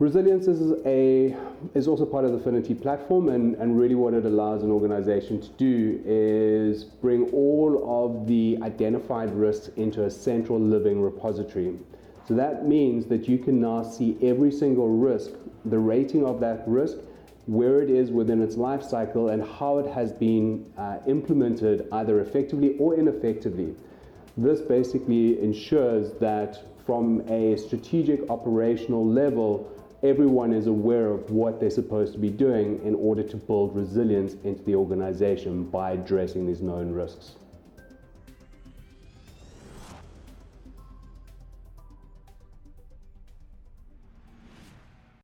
Resilience is a is also part of the Finity platform, and, and really what it allows an organization to do is bring all of the identified risks into a central living repository. So that means that you can now see every single risk, the rating of that risk, where it is within its life cycle, and how it has been uh, implemented either effectively or ineffectively. This basically ensures that from a strategic operational level, everyone is aware of what they're supposed to be doing in order to build resilience into the organization by addressing these known risks.